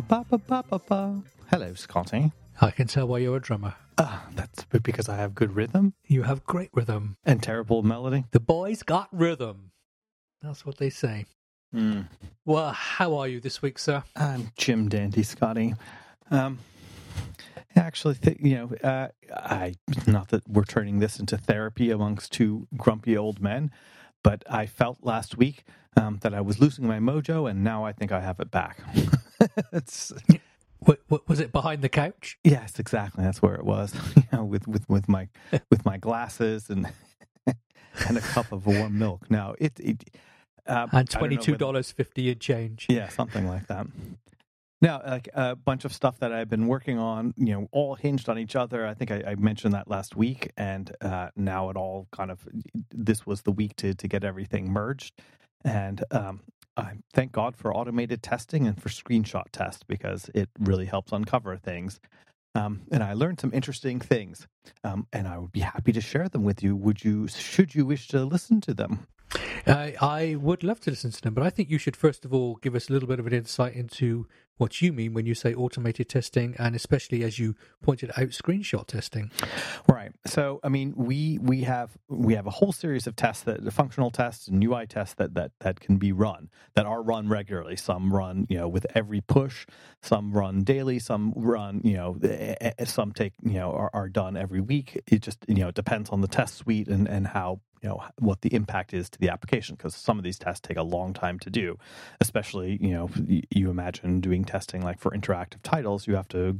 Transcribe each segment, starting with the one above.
Ba-ba-ba-ba-ba. Hello, Scotty. I can tell why you're a drummer. Ah, that's because I have good rhythm You have great rhythm. and terrible melody. The boys got rhythm. That's what they say. Hmm. Well, how are you this week, sir? I'm Jim Dandy Scotty. Um, actually, you know, uh, I not that we're turning this into therapy amongst two grumpy old men, but I felt last week um, that I was losing my mojo, and now I think I have it back. it's, What, what was it behind the couch? yes, exactly. That's where it was. You know, with with with my with my glasses and and a cup of warm milk. Now it it. Uh, And twenty two dollars fifty in change. Yeah, something like that. Now, like a bunch of stuff that I've been working on, you know, all hinged on each other. I think I, I mentioned that last week, and uh, now it all kind of this was the week to to get everything merged, and um, I thank God for automated testing and for screenshot tests because it really helps uncover things. Um, and I learned some interesting things, um, and I would be happy to share them with you. Would you? Should you wish to listen to them? I, I would love to listen to them, but I think you should first of all give us a little bit of an insight into what you mean when you say automated testing, and especially as you pointed out, screenshot testing. Right. So, I mean, we we have we have a whole series of tests that the functional tests and UI tests that that that can be run that are run regularly. Some run, you know, with every push. Some run daily. Some run, you know, eh, eh, some take, you know, are, are done every week. It just, you know, depends on the test suite and and how you know what the impact is to the application because some of these tests take a long time to do especially you know you imagine doing testing like for interactive titles you have to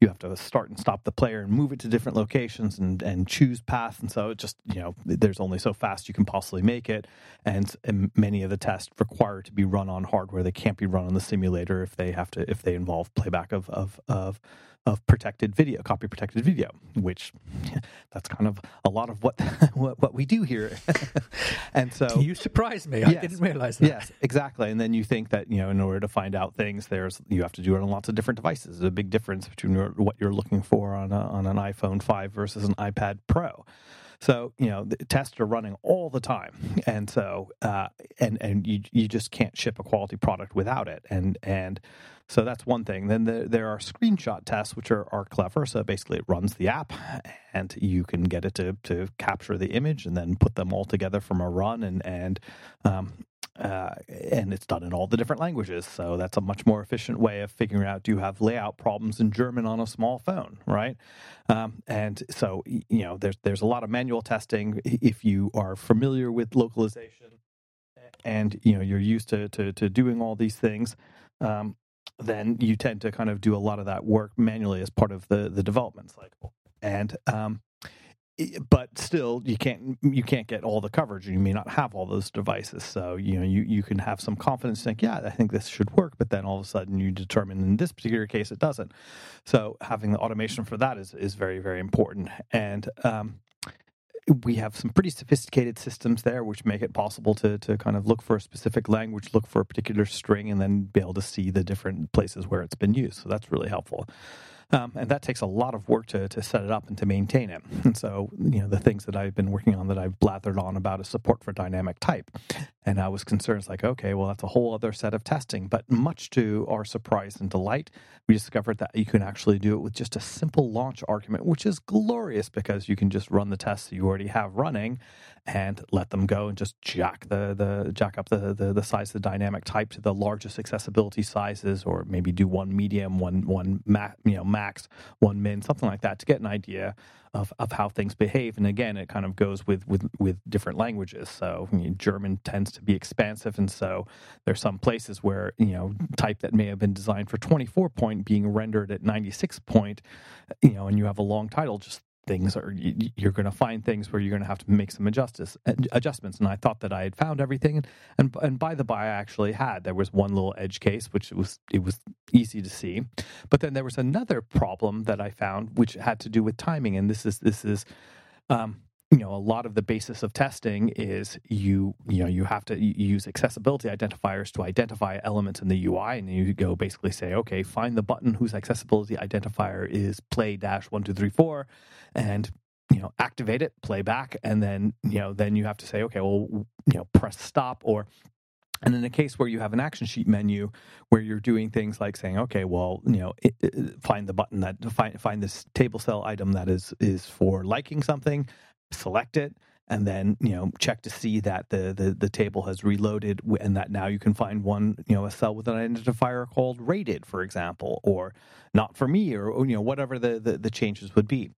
you have to start and stop the player and move it to different locations and and choose paths and so it just you know there's only so fast you can possibly make it and, and many of the tests require to be run on hardware. They can't be run on the simulator if they have to if they involve playback of of of of protected video, copy protected video, which that's kind of a lot of what what, what we do here. and so You surprised me. I Yes. didn't realize that. Yes, exactly. And then you think that you know, in order to find out things, there's you have to do it on lots of different devices. There's a big difference between what you're looking for on a, on an iPhone five versus an iPad Pro. So you know, the tests are running all the time, and so uh, and and you you just can't ship a quality product without it, and and so that's one thing. Then the, there are screenshot tests, which are, are clever. So basically, it runs the app, and you can get it to to capture the image and then put them all together from a run, and and um, uh, and it's done in all the different languages. So that's a much more efficient way of figuring out do you have layout problems in German on a small phone, right? Um, and so you know there's there's a lot of manual testing if you are familiar with localization and you know you're used to to, to doing all these things. Um, then you tend to kind of do a lot of that work manually as part of the the development cycle. And um, but still you can't you can't get all the coverage and you may not have all those devices. So you know you, you can have some confidence think yeah i think this should work but then all of a sudden you determine in this particular case it doesn't. So having the automation for that is is very very important. And um, we have some pretty sophisticated systems there which make it possible to to kind of look for a specific language look for a particular string and then be able to see the different places where it's been used. So that's really helpful um, and that takes a lot of work to, to set it up and to maintain it. And so, you know, the things that I've been working on that I've blathered on about is support for dynamic type. And I was concerned, it's like, okay, well, that's a whole other set of testing. But much to our surprise and delight, we discovered that you can actually do it with just a simple launch argument, which is glorious because you can just run the tests you already have running and let them go and just jack the, the jack up the, the, the size of the dynamic type to the largest accessibility sizes, or maybe do one medium, one one ma- you know max, one min, something like that, to get an idea of, of how things behave. And again, it kind of goes with with with different languages. So you know, German tends to be expansive, and so there's some places where you know type that may have been designed for 24 point being rendered at 96 point, you know, and you have a long title just things are you- you're going to find things where you're going to have to make some adjustments adjustments. And i thought that i had found everything. And and by the by i actually had. There was one little edge case which was it was easy to see. But then there was another problem that i found which had to do with timing. And this is this is um you know a lot of the basis of testing is you you know you have to use accessibility identifiers to identify elements in the UI and you go basically say okay find the button whose accessibility identifier is play dash one two three four and you know activate it play back and then you know then you have to say okay well you know press stop or And in a case where you have an action sheet menu where you're doing things like saying, okay, well, you know, it, it, find the button that find find this table cell item that is is for liking something, select it, and then you know check to see that the, the the table has reloaded and that now you can find one you know a cell with an identifier called rated for example or not for me or, you know whatever the, the, the changes would be.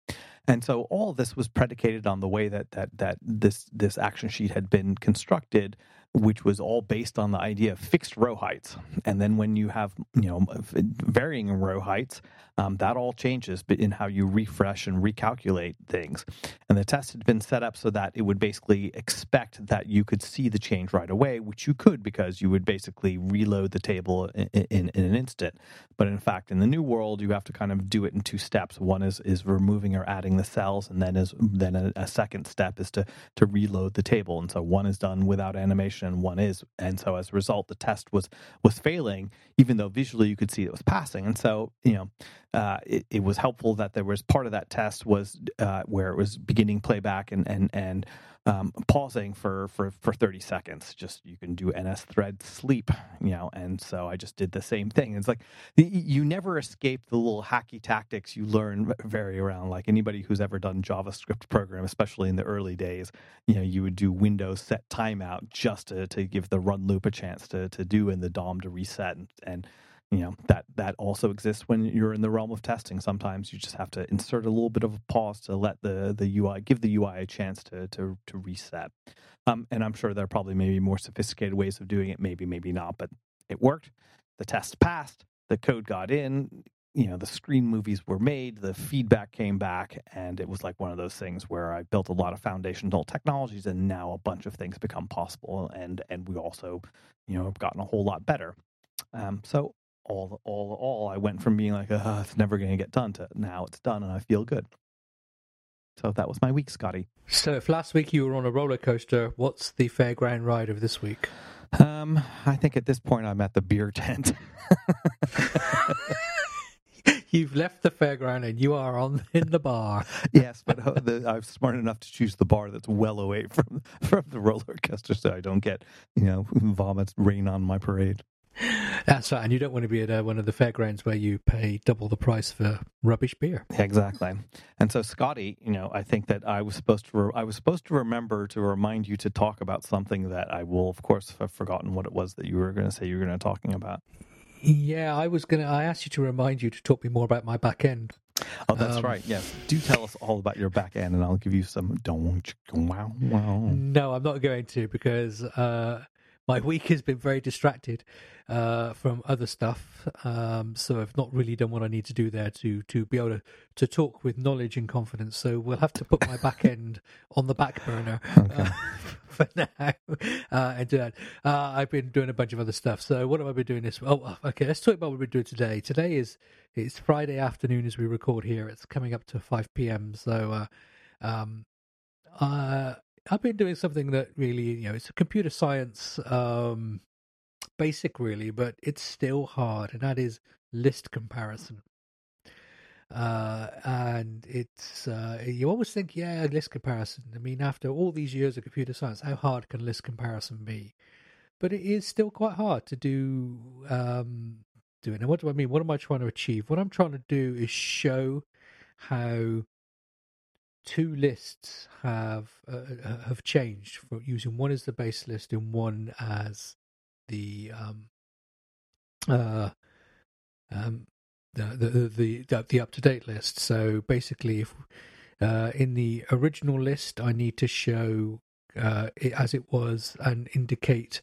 And so all this was predicated on the way that that that this this action sheet had been constructed which was all based on the idea of fixed row heights. And then when you have you know varying row heights, um, that all changes in how you refresh and recalculate things. And the test had been set up so that it would basically expect that you could see the change right away, which you could because you would basically reload the table in, in, in an instant. But in fact, in the new world, you have to kind of do it in two steps. One is is removing or adding the cells, and then is then a, a second step is to to reload the table. And so one is done without animation one is. And so as a result, the test was was failing, even though visually you could see it was passing. And so you know, uh, it, it, was helpful that there was part of that test was uh, where it was beginning playback and and and um, pausing for, for, for 30 seconds. Just you can do NSThread sleep, you know, and so I just did the same thing. It's like you never escape the little hacky tactics you learn very around. Like anybody who's ever done JavaScript program, especially in the early days, you know, you would do Windows set timeout just to, to give the run loop a chance to, to do and the DOM to reset and, and you know that that also exists when you're in the realm of testing. Sometimes you just have to insert a little bit of a pause to let the the ui give the ui a chance to to to reset. Um, and i'm sure there are probably maybe more sophisticated ways of doing it maybe maybe not but it worked. The test passed. The code got in. You know the screen movies were made. The feedback came back and it was like one of those things where i built a lot of foundational technologies and now a bunch of things become possible and and we also you know have gotten a whole lot better. Um, so all all all I went from being like, uh, it's never going to get done to now it's done and I feel good. So that was my week, Scotty. So if last week you were on a roller coaster, what's the fairground ride of this week? Um, I think at this point I'm at the beer tent. You've left the fairground and you are on in the bar. yes, but uh, the, I'm smart enough to choose the bar that's well away from from the roller coaster, so I don't get you know vomits rain on my parade. That's right, and you don't want to be at uh, one of the fairgrounds where you pay double the price for rubbish beer. Exactly. And so, Scotty, you know, I think that I was supposed to re- I was supposed to remember to remind you to talk about something that I will, of course, have forgotten what it was that you were going to say you were going to talking about. Yeah, I was going to. I asked you to remind you to talk me more about my back end. Oh, that's um, right. Yes. Do tell us all about your back end, and I'll give you some. Don't wow wow. No, I'm not going to because uh, my week has been very distracted uh, from other stuff. Um, so I've not really done what I need to do there to to be able to, to talk with knowledge and confidence. So we'll have to put my back end on the back burner okay. uh, for now uh, and do that. Uh, I've been doing a bunch of other stuff. So what have I been doing this? Oh, okay. Let's talk about what we're doing today. Today is it's Friday afternoon as we record here. It's coming up to five p.m. So. Uh, um, uh, I've been doing something that really, you know, it's a computer science um, basic, really, but it's still hard, and that is list comparison. Uh, and it's uh, you always think, yeah, list comparison. I mean, after all these years of computer science, how hard can list comparison be? But it is still quite hard to do. Um, do it. And what do I mean? What am I trying to achieve? What I'm trying to do is show how two lists have uh, uh, have changed from using one as the base list and one as the um, uh, um, the, the the the, up to date list. So basically, if uh, in the original list, I need to show uh, it as it was and indicate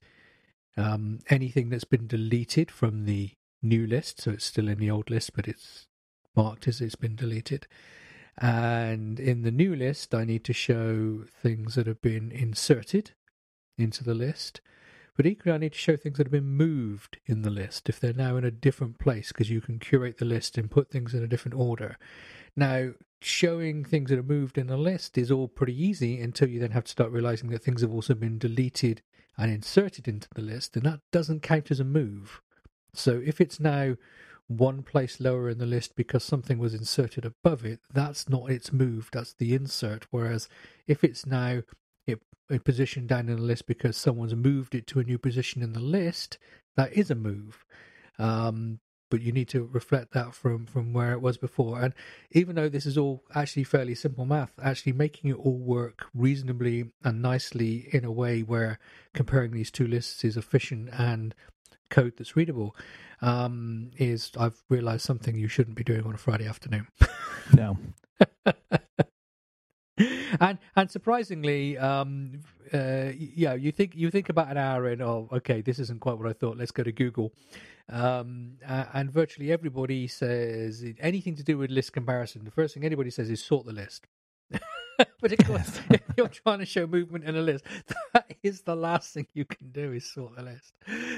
um, anything that's been deleted from the new list. So it's still in the old list, but it's marked as it's been deleted. And in the new list, I need to show things that have been inserted into the list. But equally, I need to show things that have been moved in the list if they're now in a different place, because you can curate the list and put things in a different order. Now, showing things that are moved in a list is all pretty easy until you then have to start realizing that things have also been deleted and inserted into the list, and that doesn't count as a move. So if it's now one place lower in the list because something was inserted above it, that's not its move, that's the insert. Whereas if it's now, it a position down in the list because someone's moved it to a new position in the list, that is a move. Um, but you need to reflect that from from where it was before. And even though this is all actually fairly simple math, actually making it all work reasonably and nicely in a way where comparing these two lists is efficient and code that's readable um, is I've realized something you shouldn't be doing on a Friday afternoon. No. and and surprisingly, um, uh, yeah, you think you think about an hour in. Oh, okay, this isn't quite what I thought. Let's go to Google, um, and virtually everybody says anything to do with list comparison. The first thing anybody says is sort the list. but of course, if you're trying to show movement in a list, that is the last thing you can do is sort the list.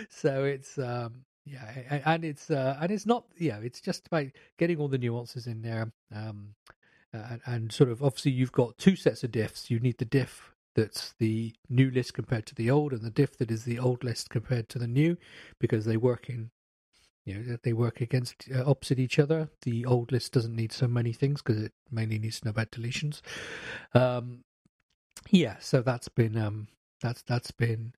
So it's um, yeah, and it's uh, and it's not yeah, it's just about getting all the nuances in there. Um, and, and sort of obviously you've got two sets of diffs. You need the diff that's the new list compared to the old, and the diff that is the old list compared to the new, because they work in, you know, they work against uh, opposite each other. The old list doesn't need so many things because it mainly needs to know about deletions. Um, yeah, so that's been um, that's that's been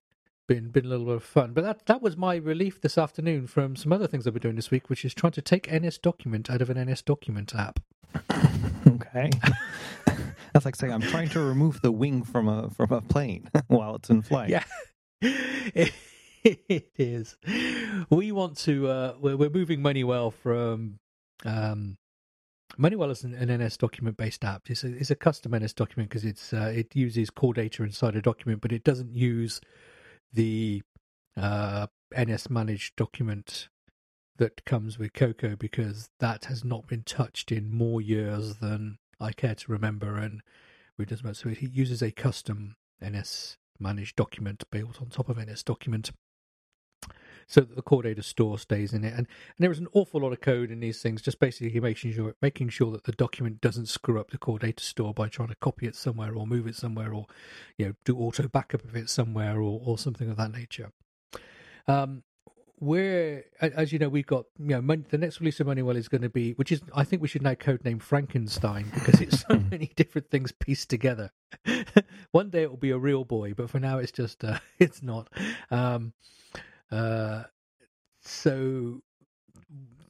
been been a little bit of fun. But that that was my relief this afternoon from some other things I've been doing this week, which is trying to take NSDocument out of an NSDocument app. Okay. That's like saying I'm trying to remove the wing from a from a plane while it's in flight. Yeah, it, it is. We want to. Uh, we're, we're moving MoneyWell from. Um, MoneyWell is an, an NSDocument based app. It's a, it's a custom NSDocument because it's uh, it uses core data inside a document, but it doesn't use the uh, NSManagedDocument that comes with Cocoa because that has not been touched in more years than I care to remember. And we just so it uses a custom NS managed document built on top of NSDocument so that the core data store stays in it. And, and there is an awful lot of code in these things, just basically making sure making sure that the document doesn't screw up the core data store by trying to copy it somewhere or move it somewhere or you know do auto backup of it somewhere or, or something of that nature. Um, we're as you know we've got you know the next release of MoneyWell is going to be which is I think we should now codename Frankenstein because it's so many different things pieced together. One day it will be a real boy, but for now it's just uh, it's not. Um, uh, so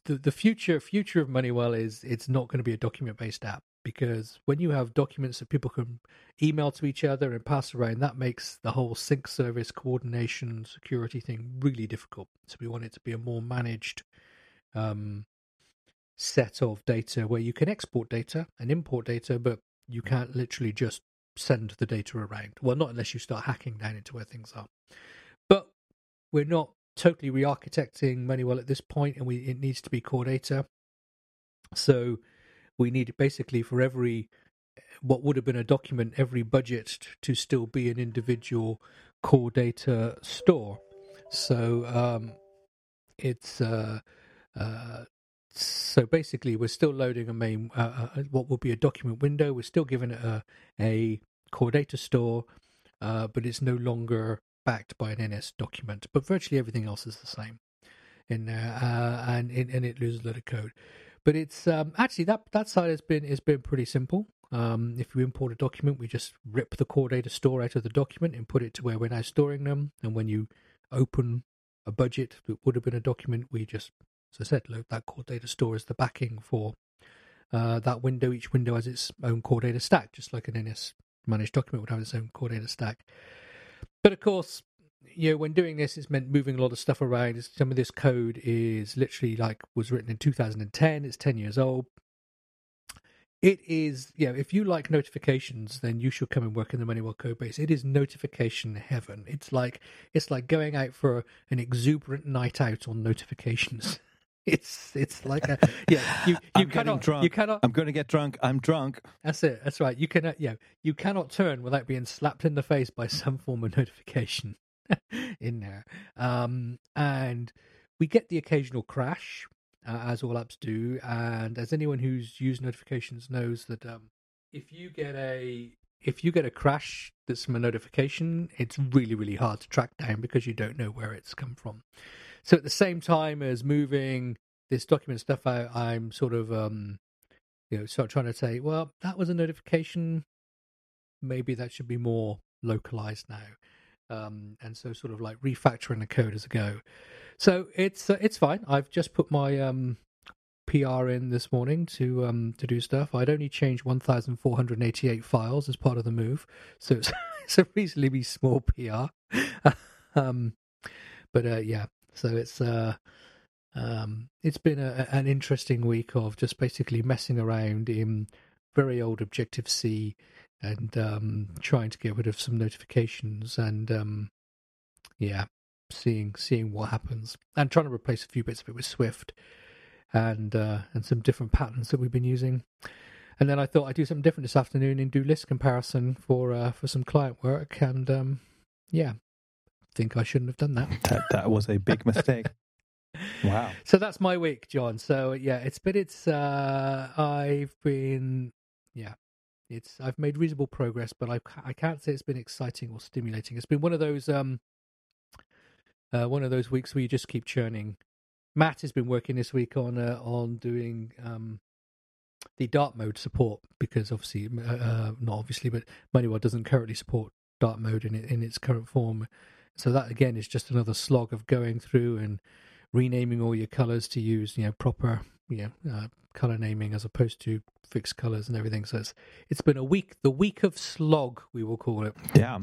the the future future of MoneyWell is it's not going to be a document based app because when you have documents that people can email to each other and pass around, that makes the whole sync service coordination security thing really difficult. So we want it to be a more managed um, set of data where you can export data and import data, but you can't literally just send the data around. Well, not unless you start hacking down into where things are. We're not totally re-architecting MoneyWell at this point, and we it needs to be core data. So we need basically for every what would have been a document, every budget to still be an individual core data store. So um, it's uh, uh, so basically we're still loading a main uh, uh what will be a document window. We're still giving it a, a core data store, uh, but it's no longer backed by an NSDocument. But virtually everything else is the same in there, uh, and and it loses a lot of code. But it's um, actually that that side has been has been pretty simple. Um, if you import a document, we just rip the core data store out of the document and put it to where we're now storing them. And when you open a budget that would have been a document, we just, as I said, load that core data store as the backing for uh, that window. Each window has its own core data stack, just like an NS managed document would have its own core data stack. But of course, you know, when doing this, it's meant moving a lot of stuff around. Some of this code is literally like was written in 2010. It's 10 years old. It is, you know, if you like notifications, then you should come and work in the MoneyWell code base. It is notification heaven. It's like it's like going out for an exuberant night out on notifications. It's it's like a yeah. You you cannot drunk. you cannot. I'm going to get drunk. I'm drunk. That's it. That's right. You cannot yeah. You cannot turn without being slapped in the face by some form of notification. in there. Um, and we get the occasional crash, uh, as all apps do. And as anyone who's used notifications knows that um, if you get a if you get a crash that's from a notification, it's really really hard to track down because you don't know where it's come from. So at the same time as moving this document stuff out, I'm sort of um, you know, sort of trying to say, well, that was a notification. Maybe that should be more localized now. Um, and so sort of like refactoring the code as a go. So it's uh, it's fine. I've just put my um, PR in this morning to um, to do stuff. I'd only changed 1,488 files as part of the move, so it's, it's a reasonably small PR. um, but uh, yeah, so it's uh, um, it's been a, an interesting week of just basically messing around in very old Objective C and um, trying to get rid of some notifications and um, yeah, seeing seeing what happens and trying to replace a few bits of it with Swift and uh, and some different patterns that we've been using. And then I thought I'd do something different this afternoon and do list comparison for uh, for some client work. And um, yeah, think I shouldn't have done that. That that was a big mistake. wow. So that's my week, John. So yeah, it's but it's uh, I've been yeah it's I've made reasonable progress, but I I can't say it's been exciting or stimulating. It's been one of those um uh, one of those weeks where you just keep churning. Matt has been working this week on uh, on doing um the dark mode support because obviously uh, uh not obviously but MoneyWell doesn't currently support dark mode in it, in its current form. So that again is just another slog of going through and renaming all your colors to use you know proper you know uh, color naming as opposed to fixed colors and everything. So it's it's been a week, the week of slog, we will call it. Yeah.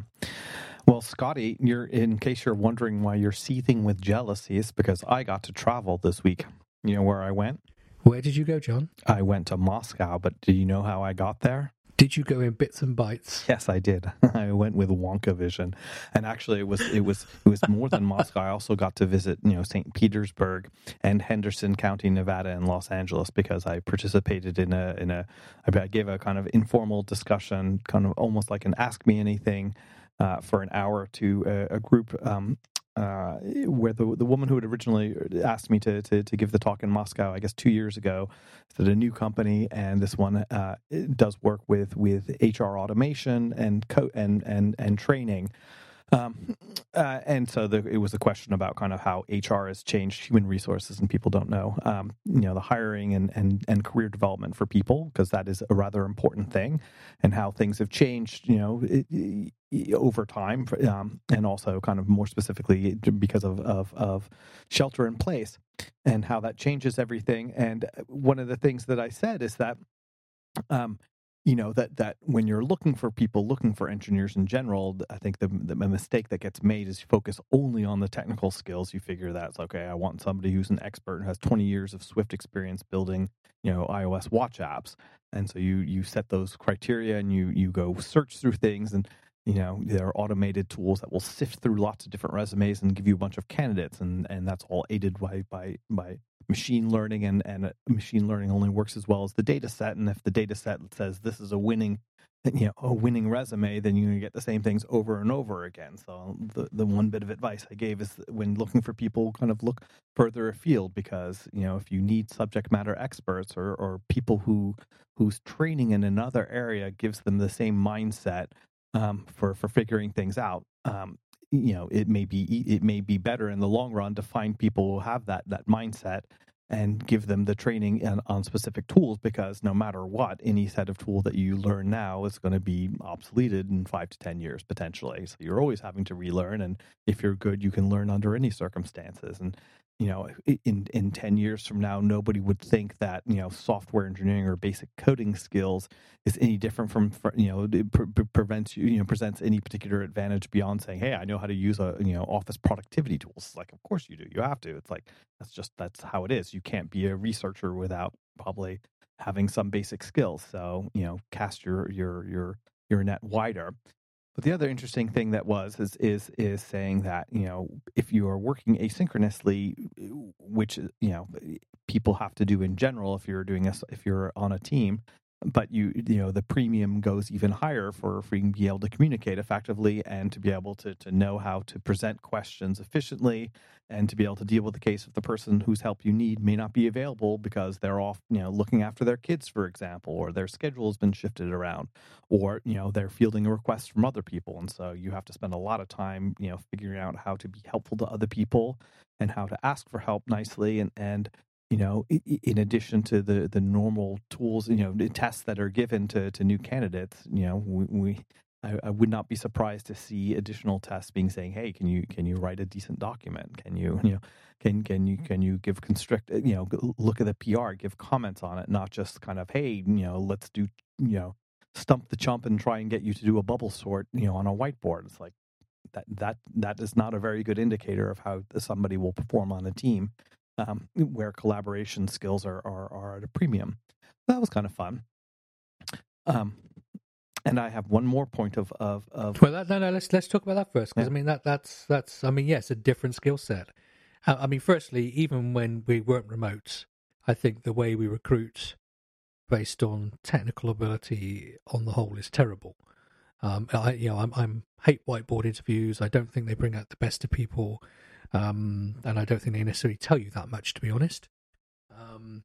Well, Scotty, you're in case you're wondering why you're seething with jealousy, it's because I got to travel this week. You know where I went? Where did you go, John? I went to Moscow, but do you know how I got there? Did you go in bits and bytes? Yes, I did. I went with Wonkavision, and actually, it was it was it was more than Moscow. I also got to visit, you know, St. Petersburg and Henderson County, Nevada, and Los Angeles because I participated in a in a I gave a kind of informal discussion, kind of almost like an Ask Me Anything. Uh, for an hour to a, a group um, uh, where the the woman who had originally asked me to, to, to give the talk in Moscow, I guess two years ago, that a new company, and this one uh, does work with with HR automation and co- and and and training. Um, uh, and so the, it was a question about kind of how HR has changed human resources, and people don't know, um, you know, the hiring and, and, and career development for people because that is a rather important thing, and how things have changed, you know, it, it, over time, um, and also kind of more specifically because of, of, of shelter in place, and how that changes everything. And one of the things that I said is that um, you know that that when you're looking for people looking for engineers in general i think the, the mistake that gets made is you focus only on the technical skills. You figure that's okay i want somebody who's an expert and has 20 years of swift experience building you know ios watch apps. And so you you set those criteria and you you go search through things and you know there are automated tools that will sift through lots of different resumes and give you a bunch of candidates. And and that's all aided by by by machine learning and and machine learning only works as well as the data set and if the data set says this is a winning you know a winning resume then you're going to get the same things over and over again so the the one bit of advice i gave is when looking for people kind of look further afield because you know if you need subject matter experts or or people who whose training in another area gives them the same mindset um, for for figuring things out. Um, you know, it may be it may be better in the long run to find people who have that that mindset and give them the training and, on specific tools because no matter what, any set of tool that you learn now is going to be obsoleted in five to ten years potentially. So you're always having to relearn, and if you're good, you can learn under any circumstances. And you know, in in ten years from now, nobody would think that you know software engineering or basic coding skills is any different from you know pre- prevents you you know presents any particular advantage beyond saying, hey, I know how to use a you know office productivity tools. It's like, of course you do. You have to. It's like that's just that's how it is. You can't be a researcher without probably having some basic skills. So you know, cast your your your your net wider. But the other interesting thing that was is is is saying that you know if you are working asynchronously, which you know people have to do in general if you're doing a if you're on a team, but you you know the premium goes even higher for for being able to communicate effectively and to be able to to know how to present questions efficiently and to be able to deal with the case if the person whose help you need may not be available because they're off you know looking after their kids for example or their schedule has been shifted around or you know they're fielding a request from other people. And so you have to spend a lot of time you know figuring out how to be helpful to other people and how to ask for help nicely and and you know, in addition to the the normal tools, you know, tests that are given to to new candidates, you know, we, we I, I, would not be surprised to see additional tests being saying, "Hey, can you can you write a decent document? Can you you know can can you can you give constrict uh, you know look at the PR, give comments on it, not just kind of hey you know let's do you know stump the chump and try and get you to do a bubble sort you know on a whiteboard. It's like that that that is not a very good indicator of how somebody will perform on a team um, where collaboration skills are, are are at a premium. That was kind of fun. Um, and I have one more point of of, of well, that, no, no. Let's let's talk about that first because yeah. I mean that that's that's I mean yes, a different skill set. Uh, I mean, firstly, even when we weren't remote, I think the way we recruit based on technical ability on the whole is terrible. Um, I you know I'm I'm hate whiteboard interviews. I don't think they bring out the best of people, um, and I don't think they necessarily tell you that much, to be honest. Um,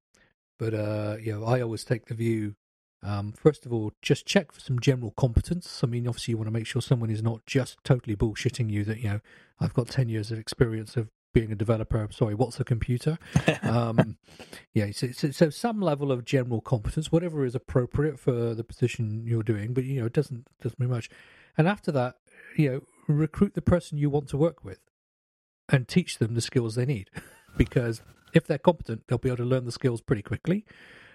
but uh, you know, I always take the view um, first of all, just check for some general competence. I mean, obviously, you want to make sure someone is not just totally bullshitting you that, you know, I've got 10 years of experience of being a developer. Sorry, what's a computer? um, yeah, so, so, so, some level of general competence, whatever is appropriate for the position you're doing, but, you know, it doesn't, doesn't mean much. And after that, you know, recruit the person you want to work with and teach them the skills they need. because if they're competent, they'll be able to learn the skills pretty quickly.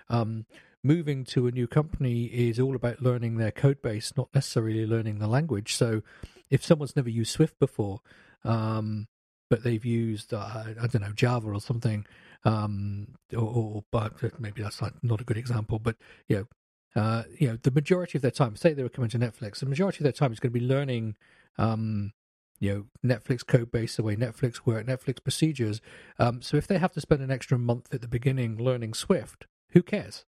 Um, moving to a new company is all about learning their code base, not necessarily learning the language. So if someone's never used Swift before, um, but they've used uh, I don't know Java or something, um, or, or, but maybe that's not a good example, but you know. Uh, you know, the majority of their time, say they were coming to Netflix, the majority of their time is going to be learning, um, you know, Netflix code base, the way Netflix work, Netflix procedures. Um, so if they have to spend an extra month at the beginning learning Swift, who cares?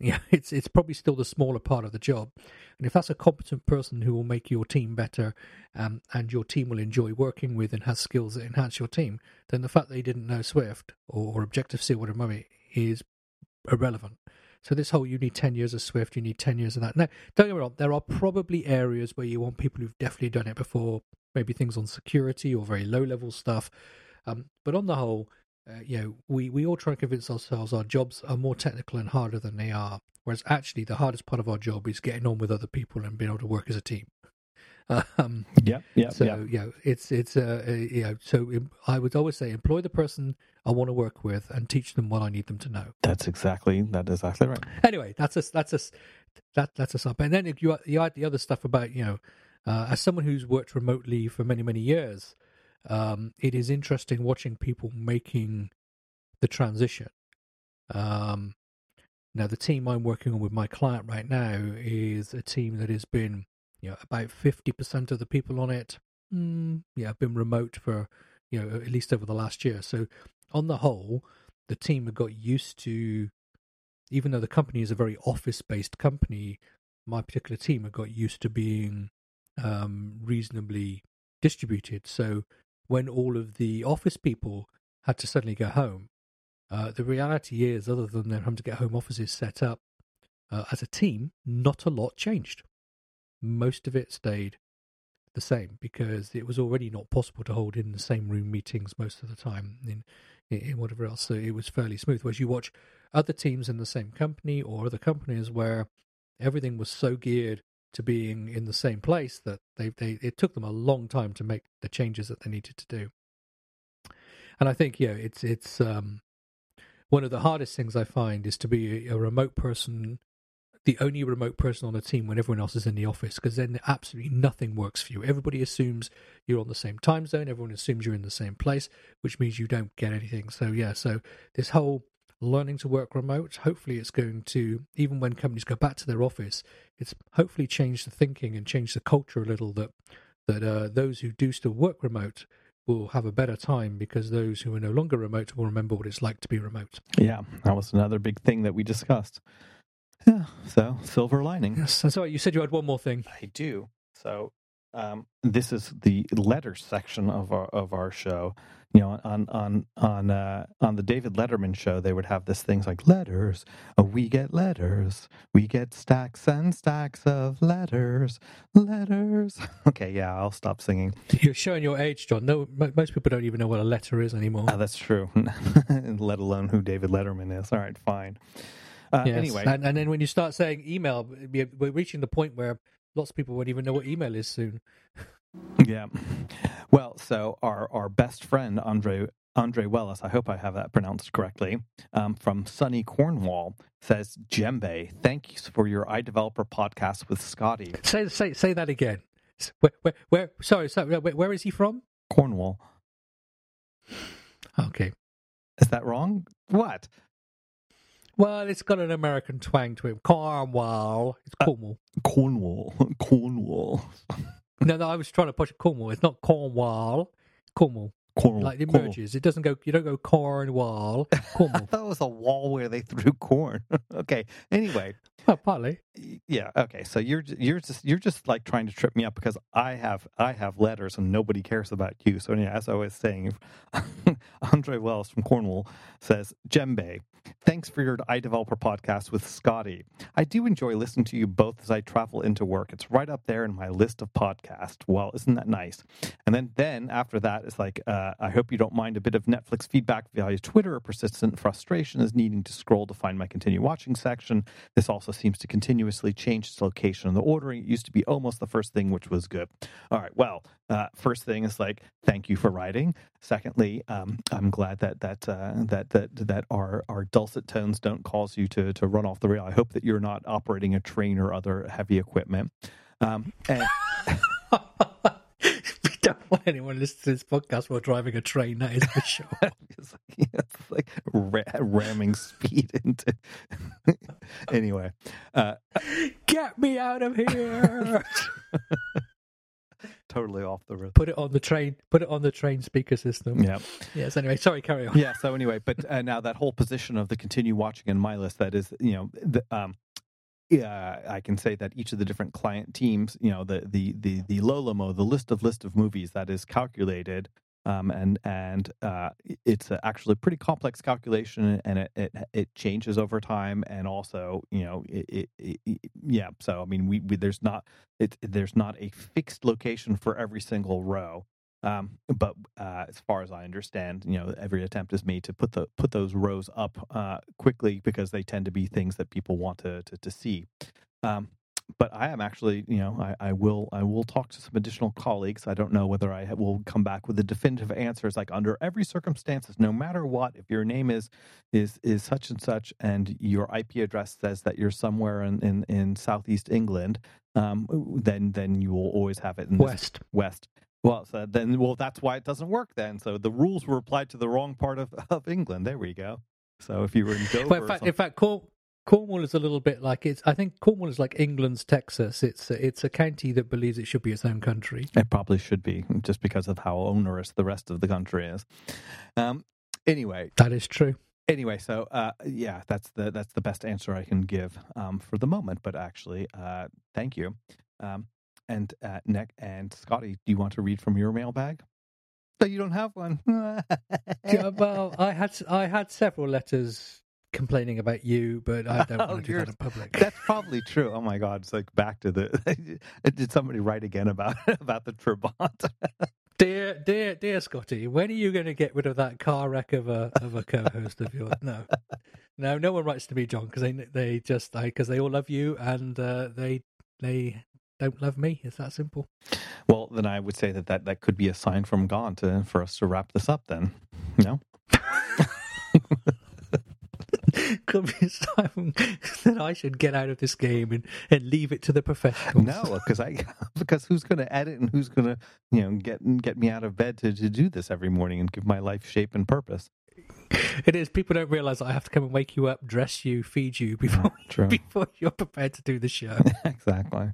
Yeah, it's it's probably still the smaller part of the job, and if that's a competent person who will make your team better, um, and your team will enjoy working with and has skills that enhance your team, then the fact they didn't know Swift or, or Objective C or whatever is irrelevant. So this whole you need ten years of Swift, you need ten years of that. Now, don't get me wrong, there are probably areas where you want people who've definitely done it before, maybe things on security or very low level stuff. Um, but on the whole, uh, you know, we, we all try to convince ourselves our jobs are more technical and harder than they are. Whereas actually, the hardest part of our job is getting on with other people and being able to work as a team. Um, yeah, yeah. So yeah. you know, it's it's uh, uh you know, so I would always say employ the person I want to work with and teach them what I need them to know. That's exactly that is exactly right. Anyway, that's a that's a that that's a sub. And then you you add the other stuff about you know, uh, as someone who's worked remotely for many many years, um, it is interesting watching people making the transition. Um, now, the team I'm working on with my client right now is a team that has been, you know, about 50% of the people on it, mm, yeah, have been remote for, you know, at least over the last year. So, on the whole, the team have got used to, even though the company is a very office based company, my particular team have got used to being um, reasonably distributed. So, when all of the office people had to suddenly go home, uh, the reality is, other than them having to get home offices set up uh, as a team, not a lot changed. Most of it stayed the same because it was already not possible to hold in the same room meetings most of the time in, in whatever else. So it was fairly smooth. Whereas you watch other teams in the same company or other companies where everything was so geared to being in the same place that they, they it took them a long time to make the changes that they needed to do. And I think yeah, it's it's um, one of the hardest things I find is to be a, remote person, the only remote person on a team when everyone else is in the office, because then absolutely nothing works for you. Everybody assumes you're on the same time zone, everyone assumes you're in the same place, which means you don't get anything. So, yeah, so this whole learning to work remote, hopefully it's going to, even when companies go back to their office, it's hopefully changed the thinking and changed the culture a little that that uh, those who do still work remote will have a better time because those who are no longer remote will remember what it's like to be remote. Yeah, that was another big thing that we discussed. Yeah, so silver lining. Yes, you said you had one more thing. I do. So um, this is the letters section of our of our show. You know, on on on uh, on the David Letterman show, they would have this things like letters. Oh, we get letters. We get stacks and stacks of letters. Letters. Okay, yeah, I'll stop singing. You're showing your age, John. No, most people don't even know what a letter is anymore. Uh, that's true. Let alone who David Letterman is. All right, fine. Uh, yes. Anyway, and, and then when you start saying email, we're reaching the point where lots of people won't even know what email is soon. Yeah. Well, so our our best friend Andre Andre Wellis, I hope I have that pronounced correctly, um, from sunny Cornwall says, "Djembe, thanks for your iDeveloper podcast with Scotty. Say say say that again. Where where, where sorry, sorry where, where is he from? Cornwall. Okay. Is that wrong? What? Well, it's got an American twang to it. Cornwall. It's Cornwall. Uh, Cornwall. Cornwall. no, no, I was trying to push it. Cornwall. It's not Cornwall. Cornwall. Cornwall. Like it Cornwall. merges. It doesn't go. You don't go Cornwall. I thought it was a wall where they threw corn. okay. Anyway, partly. yeah. Okay. So you're you're just you're just like trying to trip me up because I have I have letters and nobody cares about you. So yeah, as I was saying, Andre Wells from Cornwall says, "Djembe, thanks for your iDeveloper podcast with Scotty. I do enjoy listening to you both as I travel into work. It's right up there in my list of podcasts. Well, isn't that nice? And then then after that, it's like, uh, I hope you don't mind a bit of Netflix feedback via Twitter persistent frustration is needing to scroll to find my continue watching section. This also seems to continuously change its location in the ordering. It used to be almost the first thing, which was good. All right. Well, uh, first thing is like, thank you for writing. Secondly, um, I'm glad that that uh, that that that our our dulcet tones don't cause you to to run off the rail. I hope that you're not operating a train or other heavy equipment. Um, and don't want anyone listening to this podcast while driving a train. That is for sure. it's like, it's like ra- ramming speed into. anyway, uh, Get me out of here! totally off the road. put it on the train. Put it on the train speaker system. Yeah. Yes. Anyway, sorry. Carry on. yeah so anyway but uh, now that whole position of the continue watching in my list that is you know the, um yeah, I can say that each of the different client teams, you know, the the the the Lolomo, the list of list of movies that is calculated, um, and and uh, it's a actually pretty complex calculation, and it, it it changes over time, and also, you know, it, it, it yeah. So I mean, we, we there's not it there's not a fixed location for every single row. Um, but uh, as far as I understand, you know, every attempt is made to put the put those rows up uh, quickly because they tend to be things that people want to to, to see. Um, but I am actually, you know, I, I will I will talk to some additional colleagues. I don't know whether I will come back with a definitive answer. It's Like under every circumstances, no matter what, if your name is is is such and such, and your IP address says that you're somewhere in in, in southeast England, um, then then you will always have it in West. West. Well, so then, well, that's why it doesn't work then. So the rules were applied to the wrong part of, of England. There we go. So if you were in Dover, Well, in fact, in fact, Corn- Cornwall is a little bit like it's. I think Cornwall is like England's Texas. It's a, it's a county that believes it should be its own country. it probably should be just because of how onerous the rest of the country is. Um, anyway, That is true. anyway, so uh, yeah, that's the that's the best answer I can give um, for the moment. But actually, uh, thank you. Um, and uh, Nick and Scotty, do you want to read from your mailbag? No, you don't have one. Yeah, well, I had I had several letters complaining about you, but I don't Oh, want to do that in public. That's probably true. Oh my God! It's like back to the. Did somebody write again about about the Trabant? Dear, dear, dear Scotty, when are you going to get rid of that car wreck of a of a co-host of yours? No, no, no one writes to me, John, because they they just because they all love you and uh, they they don't love me. It's that simple. well, then I would say that, that that could be a sign from God to for us to wrap this up. Then, no. Could be a sign that I should get out of this game and, and leave it to the professionals. No, because I because who's going to edit and who's going to you know get get me out of bed to, to do this every morning and give my life shape and purpose. It is. People don't realize I have to come and wake you up, dress you, feed you before True. before you're prepared to do the show. exactly.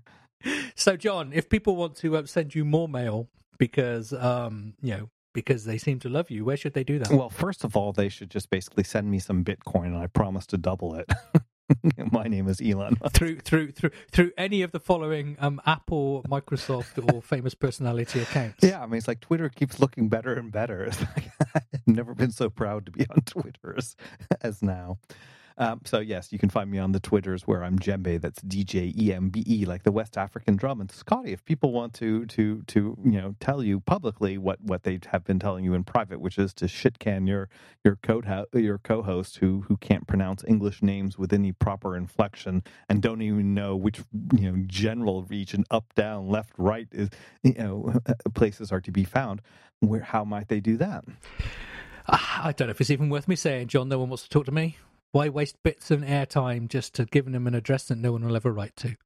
So, John, if people want to uh, send you more mail because um, you know because they seem to love you, where should they do that? Well, first of all, they should just basically send me some Bitcoin, and I promise to double it. my name is Elon. through through through through any of the following um, Apple, Microsoft, or famous personality accounts. Yeah, I mean, it's like Twitter keeps looking better and better. It's like, I've never been so proud to be on Twitter as, as now. Um, so yes, you can find me on the Twitters where I'm Djembe. That's D J E M B E, like the West African drum. And Scotty, if people want to to to you know tell you publicly what what they have been telling you in private, which is to shit can your your ho- your co-host who who can't pronounce English names with any proper inflection and don't even know which you know general region up down left right is you know places are to be found. Where how might they do that? Ah, I don't know if it's even worth me saying, John. No one wants to talk to me. Why waste bits of airtime just to giving them an address that no one will ever write to?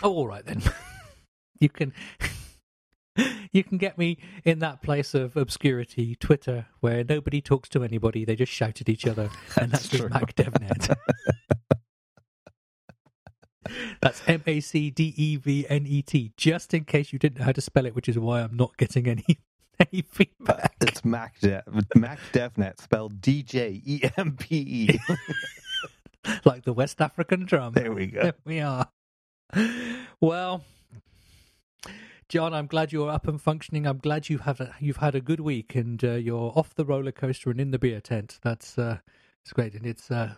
Oh, all right then. you can you can get me in that place of obscurity, Twitter, where nobody talks to anybody; they just shout at each other, and that's That's. Mac DevNet. that's M A C D E V N E T. Just in case you didn't know how to spell it, which is why I'm not getting any any feedback. It's Mac De- Mac DevNet spelled D J E M P E. like the West African drum. There we go. There we are. Well, John, I'm glad you're up and functioning. I'm glad you have a, you've had a good week and uh, you're off the roller coaster and in the beer tent. That's uh, it's great, and it's uh,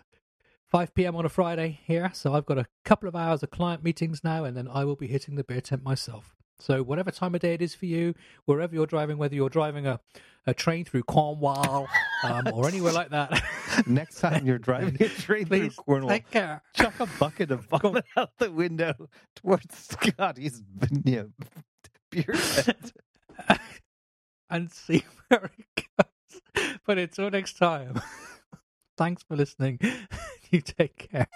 5 p.m. on a Friday here, so I've got a couple of hours of client meetings now, and then I will be hitting the beer tent myself. So whatever time of day it is for you, wherever you're driving, whether you're driving a, a train through Cornwall um, or anywhere like that, Next time you're driving a train through Cornwall, take care. chuck a bucket of vomit out the window towards Scotty's you know, beer and see where it goes. But until next time, thanks for listening. you take care.